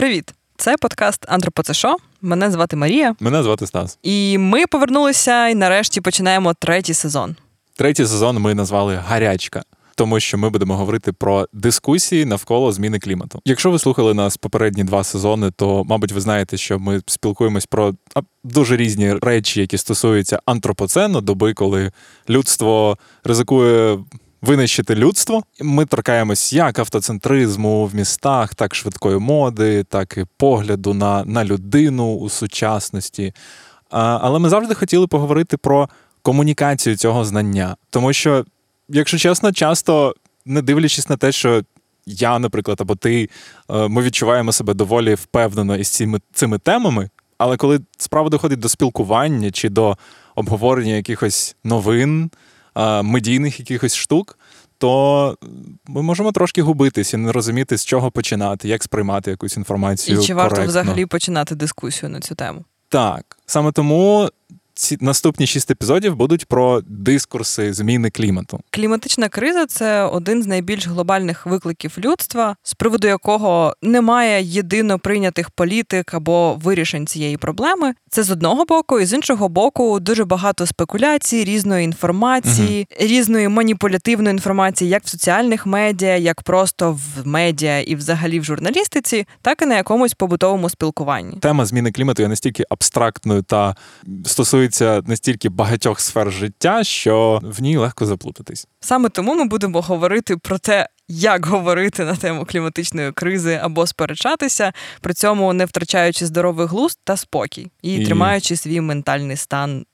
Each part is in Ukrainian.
Привіт! Це подкаст Антропоцешо. Мене звати Марія. Мене звати Стас. І ми повернулися і нарешті починаємо третій сезон. Третій сезон ми назвали Гарячка. Тому що ми будемо говорити про дискусії навколо зміни клімату. Якщо ви слухали нас попередні два сезони, то мабуть ви знаєте, що ми спілкуємось про дуже різні речі, які стосуються антропоцену, доби, коли людство ризикує винищити людство. Ми торкаємось як автоцентризму в містах, так швидкої моди, так і погляду на, на людину у сучасності. Але ми завжди хотіли поговорити про комунікацію цього знання, тому що, якщо чесно, часто не дивлячись на те, що я, наприклад, або ти, е, ми відчуваємо себе доволі впевнено із цими цими темами. Але коли справа доходить до спілкування чи до обговорення якихось новин, медійних якихось штук, то ми можемо трошки губитись і не розуміти, з чого починати, як сприймати якусь інформацію. І чи варто коректно. взагалі починати дискусію на цю тему? Так, саме тому ці наступні шість епізодів будуть про дискурси зміни клімату. Кліматична криза це один з найбільш глобальних викликів людства, з приводу якого немає єдино прийнятих політик або вирішень цієї проблеми. Це з одного боку, і з іншого боку, дуже багато спекуляцій, різної інформації, угу. різної маніпулятивної інформації, як в соціальних медіа, як просто в медіа і взагалі в журналістиці, так і на якомусь побутовому спілкуванні. Тема зміни клімату є настільки абстрактною та стосується стосується настільки багатьох сфер життя, що в ній легко заплутатись. Саме тому ми будемо говорити про те, як говорити на тему кліматичної кризи або сперечатися, при цьому не втрачаючи здоровий глузд та спокій і, і тримаючи свій ментальний стан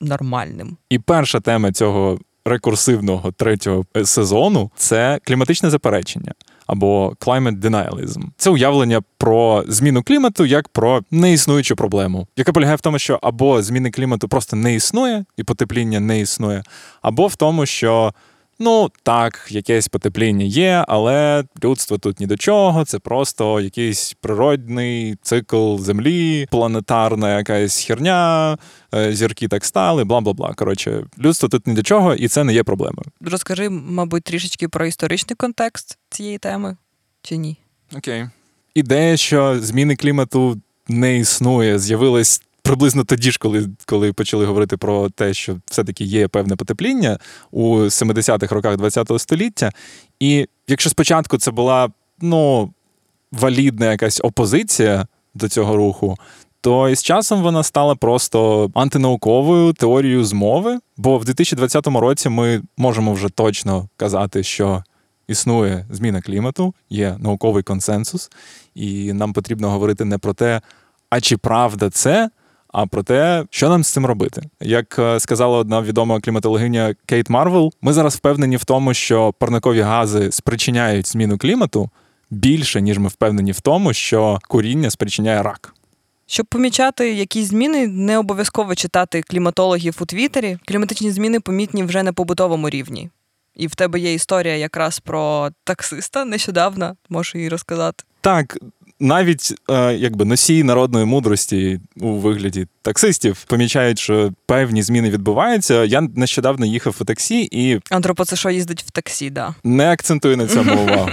нормальним. І перша тема цього рекурсивного третього сезону це кліматичне заперечення або climate denialism. Це уявлення про зміну клімату як про неіснуючу проблему, яка полягає в тому, що або зміни клімату просто не існує, і потепління не існує, або в тому, що Ну так, якесь потепління є, але людство тут ні до чого. Це просто якийсь природний цикл землі, планетарна якась херня, е, зірки так стали, бла бла бла. Коротше, людство тут ні до чого, і це не є проблемою. Розкажи, мабуть, трішечки про історичний контекст цієї теми чи ні? Окей. Ідея, що зміни клімату не існує, з'явилась приблизно тоді ж, коли коли почали говорити про те, що все-таки є певне потепління у 70-х роках ХХ століття. І якщо спочатку це була ну, валідна якась опозиція до цього руху, то із часом вона стала просто антинауковою теорією змови. Бо в 2020 році ми можемо вже точно казати, що існує зміна клімату, є науковий консенсус, і нам потрібно говорити не про те, а чи правда це, а про те, що нам з цим робити. Як е, сказала одна відома кліматологиня Кейт Марвел, ми зараз впевнені в тому, що парникові гази спричиняють зміну клімату більше, ніж ми впевнені в тому, що куріння спричиняє рак. Щоб помічати якісь зміни, не обов'язково читати кліматологів у Твіттері. Кліматичні зміни помітні вже на побутовому рівні. І в тебе є історія якраз про таксиста нещодавно, можу її розказати. Так, навіть е, якби носії народної мудрості у вигляді таксистів помічають, що певні зміни відбуваються. Я нещодавно їхав у таксі і Антропо, це що їздить в таксі, да не акцентую на цьому увагу.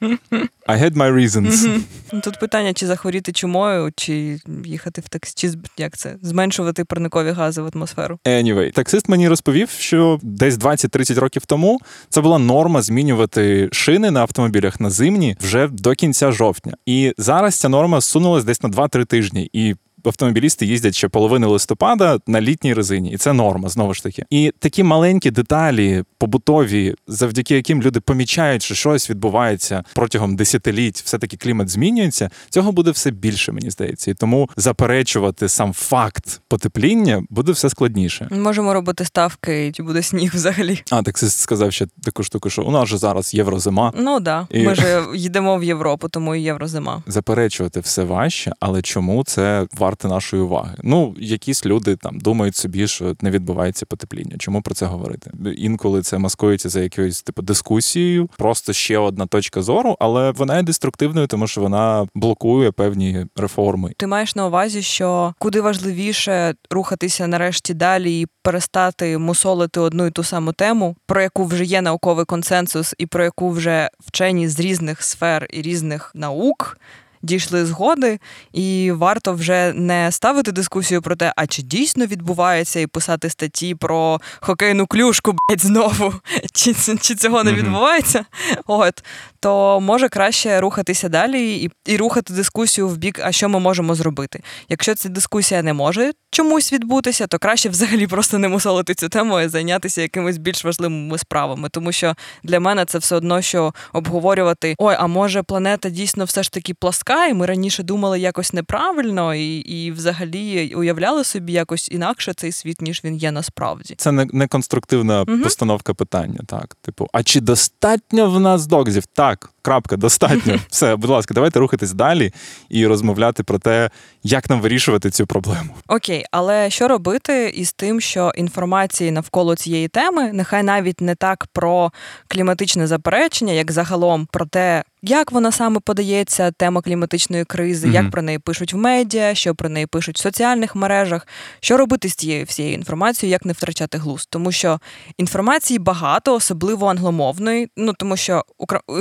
I had my reasons. Ну, тут питання, чи захворіти чумою, чи їхати в таксі, чи як це зменшувати парникові гази в атмосферу. Anyway, таксист мені розповів, що десь 20-30 років тому це була норма змінювати шини на автомобілях на зимні вже до кінця жовтня. І зараз ця норма сунулась десь на 2-3 тижні. І автомобілісти їздять ще половини листопада на літній резині, і це норма знову ж таки. І такі маленькі деталі, побутові, завдяки яким люди помічають, що щось відбувається протягом десятиліть, все таки клімат змінюється. Цього буде все більше, мені здається. І тому заперечувати сам факт потепління буде все складніше. Можемо робити ставки, чи буде сніг взагалі. А так сказав ще таку штуку, що у нас же зараз єврозима. Ну да, і... ми ж їдемо в Європу, тому і єврозима. Заперечувати все важче, але чому це варто? Варте нашої уваги. Ну, якісь люди там думають собі, що не відбувається потепління. Чому про це говорити? Інколи це маскується за якоюсь типу дискусією, просто ще одна точка зору, але вона є деструктивною, тому що вона блокує певні реформи. Ти маєш на увазі, що куди важливіше рухатися нарешті далі і перестати мусолити одну і ту саму тему, про яку вже є науковий консенсус, і про яку вже вчені з різних сфер і різних наук дійшли згоди, і варто вже не ставити дискусію про те, а чи дійсно відбувається, і писати статті про хокейну клюшку блядь, знову, чи чи цього не відбувається. От то може краще рухатися далі і і рухати дискусію в бік, а що ми можемо зробити. Якщо ця дискусія не може чомусь відбутися, то краще взагалі просто не мусолити цю тему і зайнятися якимись більш важливими справами. Тому що для мене це все одно, що обговорювати: ой, а може планета дійсно все ж таки пласка, і ми раніше думали якось неправильно, і і взагалі уявляли собі якось інакше цей світ, ніж він є насправді. Це не, не конструктивна угу. постановка питання. Так, типу, а чи достатньо в нас доказів? Так, крапка, достатньо. Все, будь ласка, давайте рухатись далі і розмовляти про те, як нам вирішувати цю проблему. Окей, але що робити із тим, що інформації навколо цієї теми, нехай навіть не так про кліматичне заперечення, як загалом про те, як вона саме подається, тема кліматичної кризи, mm-hmm. як про неї пишуть в медіа, що про неї пишуть в соціальних мережах, що робити з цією всією інформацією, як не втрачати глузд, тому що інформації багато, особливо англомовної. Ну тому що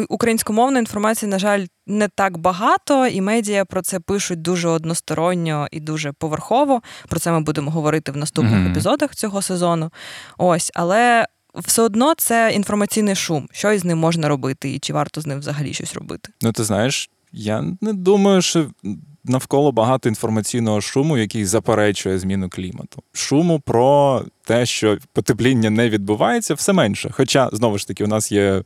українськомовної інформації, на жаль, не так багато, і медіа про це пишуть дуже односторонньо і дуже поверхово. Про це ми будемо говорити в наступних mm-hmm. епізодах цього сезону. Ось, але все одно це інформаційний шум. Що із ним можна робити, і чи варто з ним взагалі щось робити? Ну, ти знаєш, я не думаю, що навколо багато інформаційного шуму, який заперечує зміну клімату. Шуму про те, що потепління не відбувається, все менше. Хоча, знову ж таки, у нас є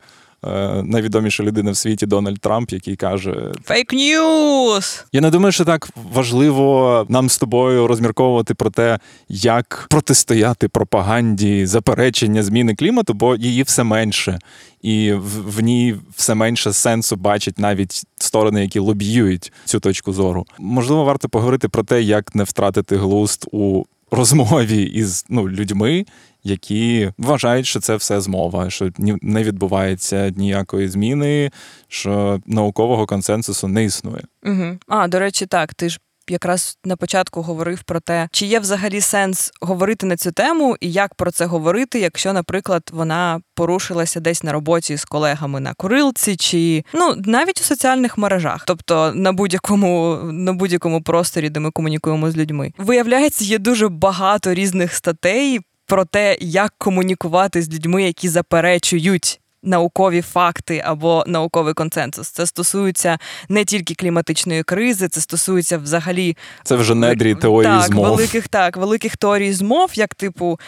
найвідоміша людина в світі Дональд Трамп, який каже: Фейк ньюс! Я не думаю, що так важливо нам з тобою розмірковувати про те, як протистояти пропаганді заперечення зміни клімату, бо її все менше. І в, в ній все менше сенсу бачать навіть сторони, які лобіюють цю точку зору. Можливо, варто поговорити про те, як не втратити глузд у розмові із ну, людьми, які вважають, що це все змова, що не відбувається ніякої зміни, що наукового консенсусу не існує. Угу. А до речі, так ти ж. Якраз на початку говорив про те, чи є взагалі сенс говорити на цю тему, і як про це говорити, якщо, наприклад, вона порушилася десь на роботі з колегами на курилці, чи ну навіть у соціальних мережах, тобто на будь-якому на будь-якому просторі, де ми комунікуємо з людьми, виявляється, є дуже багато різних статей про те, як комунікувати з людьми, які заперечують. Наукові факти або науковий консенсус. Це стосується не тільки кліматичної кризи, це стосується взагалі це вже недрі теорії так, змов. великих так, великих теорій змов, як типу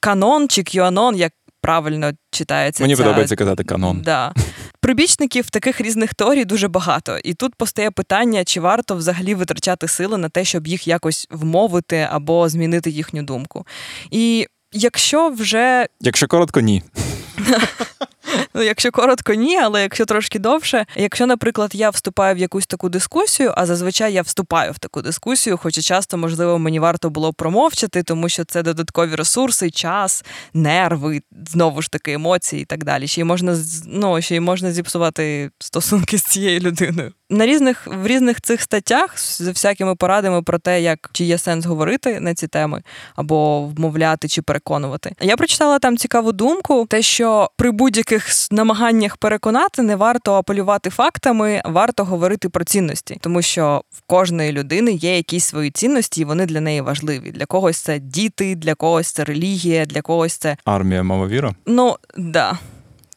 канон чи кюанон, як правильно читається. Мені ця... подобається казати канон. Да. Прибічників таких різних теорій дуже багато, і тут постає питання, чи варто взагалі витрачати сили на те, щоб їх якось вмовити або змінити їхню думку. І Якщо вже. Якщо коротко, ні. Ну, якщо коротко, ні, але якщо трошки довше, якщо, наприклад, я вступаю в якусь таку дискусію, а зазвичай я вступаю в таку дискусію, хоча часто, можливо, мені варто було промовчати, тому що це додаткові ресурси, час, нерви, знову ж таки, емоції і так далі. Ще й можна ну, ще й можна зіпсувати стосунки з цією людиною. На різних в різних цих статтях з всякими порадами про те, як чи є сенс говорити на ці теми, або вмовляти чи переконувати. Я прочитала там цікаву думку, те, що при будь-яких намаганнях переконати не варто апелювати фактами, варто говорити про цінності, тому що в кожної людини є якісь свої цінності, і вони для неї важливі. Для когось це діти, для когось це релігія, для когось це армія, мама віра. Ну да.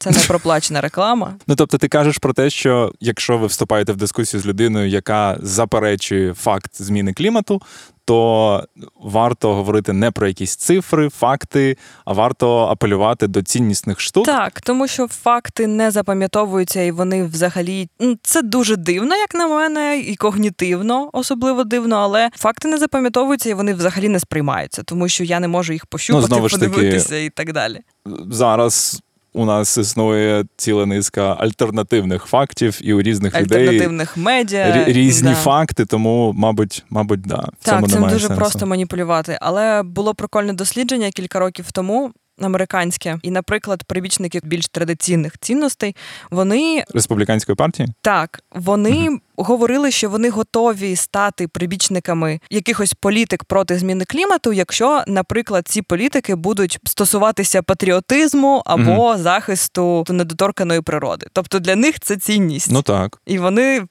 Це не проплачена реклама. Ну тобто, ти кажеш про те, що якщо ви вступаєте в дискусію з людиною, яка заперечує факт зміни клімату, то варто говорити не про якісь цифри, факти, а варто апелювати до ціннісних штук. Так, тому що факти не запам'ятовуються, і вони взагалі ну, це дуже дивно, як на мене, і когнітивно, особливо дивно, але факти не запам'ятовуються і вони взагалі не сприймаються, тому що я не можу їх пощупати, ну, подивитися таки, і так далі. Зараз у нас існує ціла низка альтернативних фактів і у різних альтернативних людей медіа різні да. факти, тому, мабуть, мабуть, да. В так, цьому цим немає дуже сенсу. просто маніпулювати. Але було прикольне дослідження кілька років тому американське, і, наприклад, прибічники більш традиційних цінностей, вони республіканської партії? Так вони uh говорили, що вони готові стати прибічниками якихось політик проти зміни клімату, якщо, наприклад, ці політики будуть стосуватися патріотизму або uh захисту недоторканої природи. Тобто для них це цінність. Ну так. І вони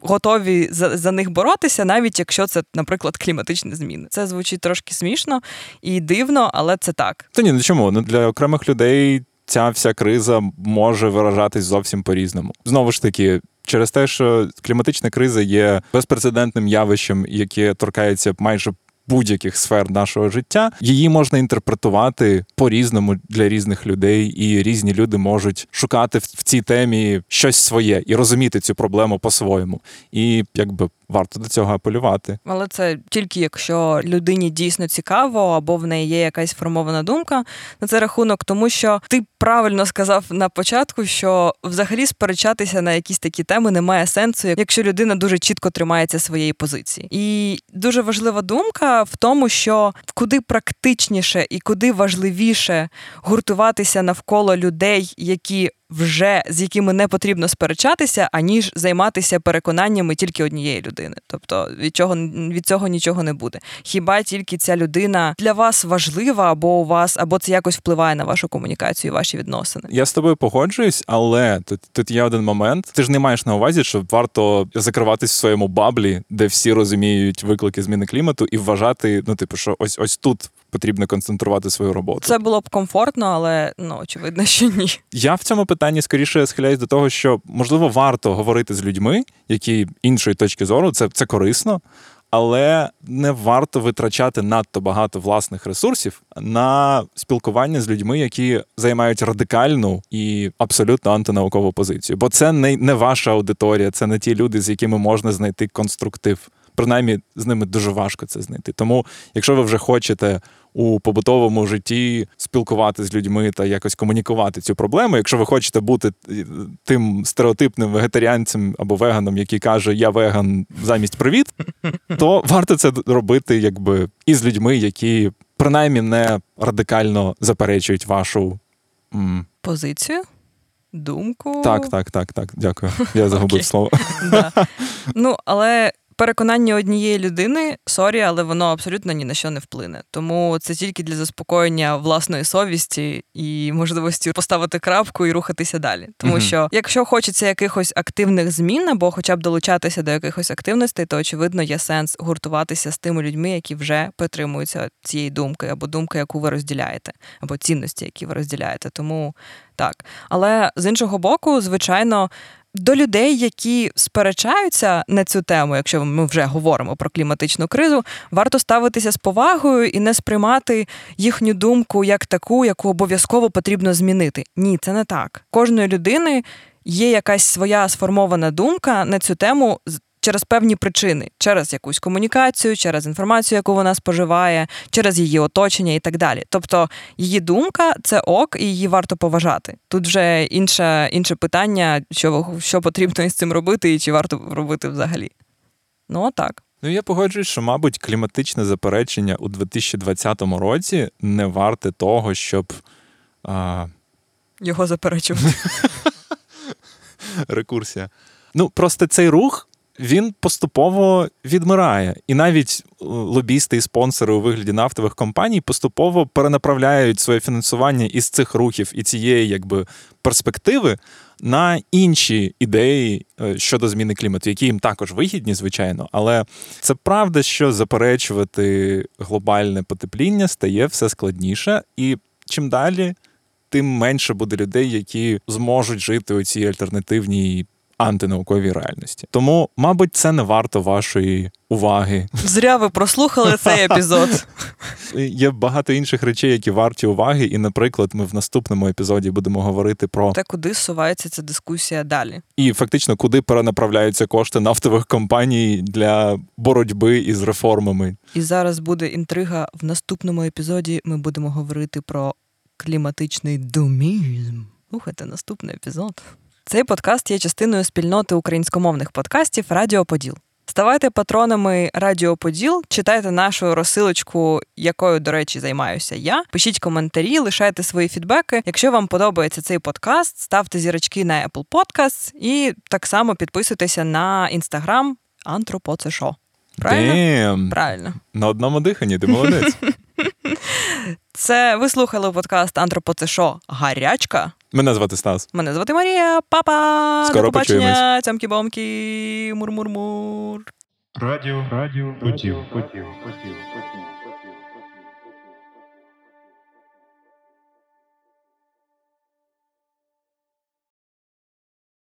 готові за, за них боротися, навіть якщо це, наприклад, кліматичні зміни. Це звучить трошки смішно і дивно, але це так. Та ні, ну чому? не для окремих людей ця вся криза може виражатись зовсім по-різному. Знову ж таки. Через те, що кліматична криза є безпрецедентним явищем, яке торкається майже будь-яких сфер нашого життя, її можна інтерпретувати по-різному для різних людей, і різні люди можуть шукати в цій темі щось своє і розуміти цю проблему по-своєму. І якби варто до цього апелювати. Але це тільки якщо людині дійсно цікаво, або в неї є якась формована думка на це рахунок, тому що ти правильно сказав на початку, що взагалі сперечатися на якісь такі теми немає сенсу, якщо людина дуже чітко тримається своєї позиції. І дуже важлива думка в тому, що куди практичніше і куди важливіше гуртуватися навколо людей, які вже з якими не потрібно сперечатися, аніж займатися переконаннями тільки однієї людини. Тобто від чого від цього нічого не буде. Хіба тільки ця людина для вас важлива, або у вас, або це якось впливає на вашу комунікацію, ваші відносини? Я з тобою погоджуюсь, але тут тут є один момент. Ти ж не маєш на увазі, що варто закриватись в своєму баблі, де всі розуміють виклики зміни клімату, і вважати, ну типу, що ось ось тут потрібно концентрувати свою роботу. Це було б комфортно, але ну очевидно, що ні. Я в цьому питанні скоріше схиляюсь до того, що можливо варто говорити з людьми, які іншої точки зору, це, це корисно. Але не варто витрачати надто багато власних ресурсів на спілкування з людьми, які займають радикальну і абсолютно антинаукову позицію. Бо це не не ваша аудиторія, це не ті люди, з якими можна знайти конструктив. Принаймні, з ними дуже важко це знайти. Тому, якщо ви вже хочете у побутовому житті спілкувати з людьми та якось комунікувати цю проблему. Якщо ви хочете бути е, тим стереотипним вегетаріанцем або веганом, який каже Я веган замість привіт, то варто це робити, якби і з людьми, які принаймні не радикально заперечують вашу м- позицію. Думку. Так, так, так, так. Дякую. Я загубив слово. Ну, але переконання однієї людини, sorry, але воно абсолютно ні на що не вплине. Тому це тільки для заспокоєння власної совісті і можливості поставити крапку і рухатися далі. Тому угу. що, якщо хочеться якихось активних змін або хоча б долучатися до якихось активностей, то очевидно є сенс гуртуватися з тими людьми, які вже притримуються цієї думки, або думки, яку ви розділяєте, або цінності, які ви розділяєте. Тому так. Але з іншого боку, звичайно, до людей, які сперечаються на цю тему, якщо ми вже говоримо про кліматичну кризу, варто ставитися з повагою і не сприймати їхню думку як таку, яку обов'язково потрібно змінити. Ні, це не так. Кожної людини є якась своя сформована думка на цю тему через певні причини, через якусь комунікацію, через інформацію, яку вона споживає, через її оточення і так далі. Тобто її думка це ок, і її варто поважати. Тут вже інше інше питання, що що потрібно із цим робити, і чи варто робити взагалі. Ну так. Ну, я погоджуюсь, що, мабуть, кліматичне заперечення у 2020 році не варте того, щоб. А... Його заперечувати. Рекурсія. Ну, просто цей рух він поступово відмирає, і навіть е, лобісти і спонсори у вигляді нафтових компаній поступово перенаправляють своє фінансування із цих рухів і цієї якби перспективи на інші ідеї е, щодо зміни клімату, які їм також вигідні, звичайно. Але це правда, що заперечувати глобальне потепління стає все складніше, і чим далі. Тим менше буде людей, які зможуть жити у цій альтернативній антинауковій реальності. Тому, мабуть, це не варто вашої уваги. Зря ви прослухали цей епізод. Є багато інших речей, які варті уваги. І, наприклад, ми в наступному епізоді будемо говорити про те, куди сувається ця дискусія далі, і фактично, куди перенаправляються кошти нафтових компаній для боротьби із реформами. І зараз буде інтрига. В наступному епізоді ми будемо говорити про кліматичний думізм. Слухайте наступний епізод. Цей подкаст є частиною спільноти українськомовних подкастів Радіо Поділ. Ставайте патронами Радіо Поділ, читайте нашу розсилочку, якою, до речі, займаюся я. Пишіть коментарі, лишайте свої фідбеки. Якщо вам подобається цей подкаст, ставте зірочки на Apple Podcasts і так само підписуйтеся на інстаграм Антропоцешо. Правильно? Damn. Правильно. На одному диханні, ти молодець. Це ви слухали подкаст Антропоцешо Гарячка. Мене звати Стас. Мене звати Марія. Папа! Скоро До побачення, цямкі-бомки, мур-мур-мур. Радіо, радіо, потів, потів, потів, потів.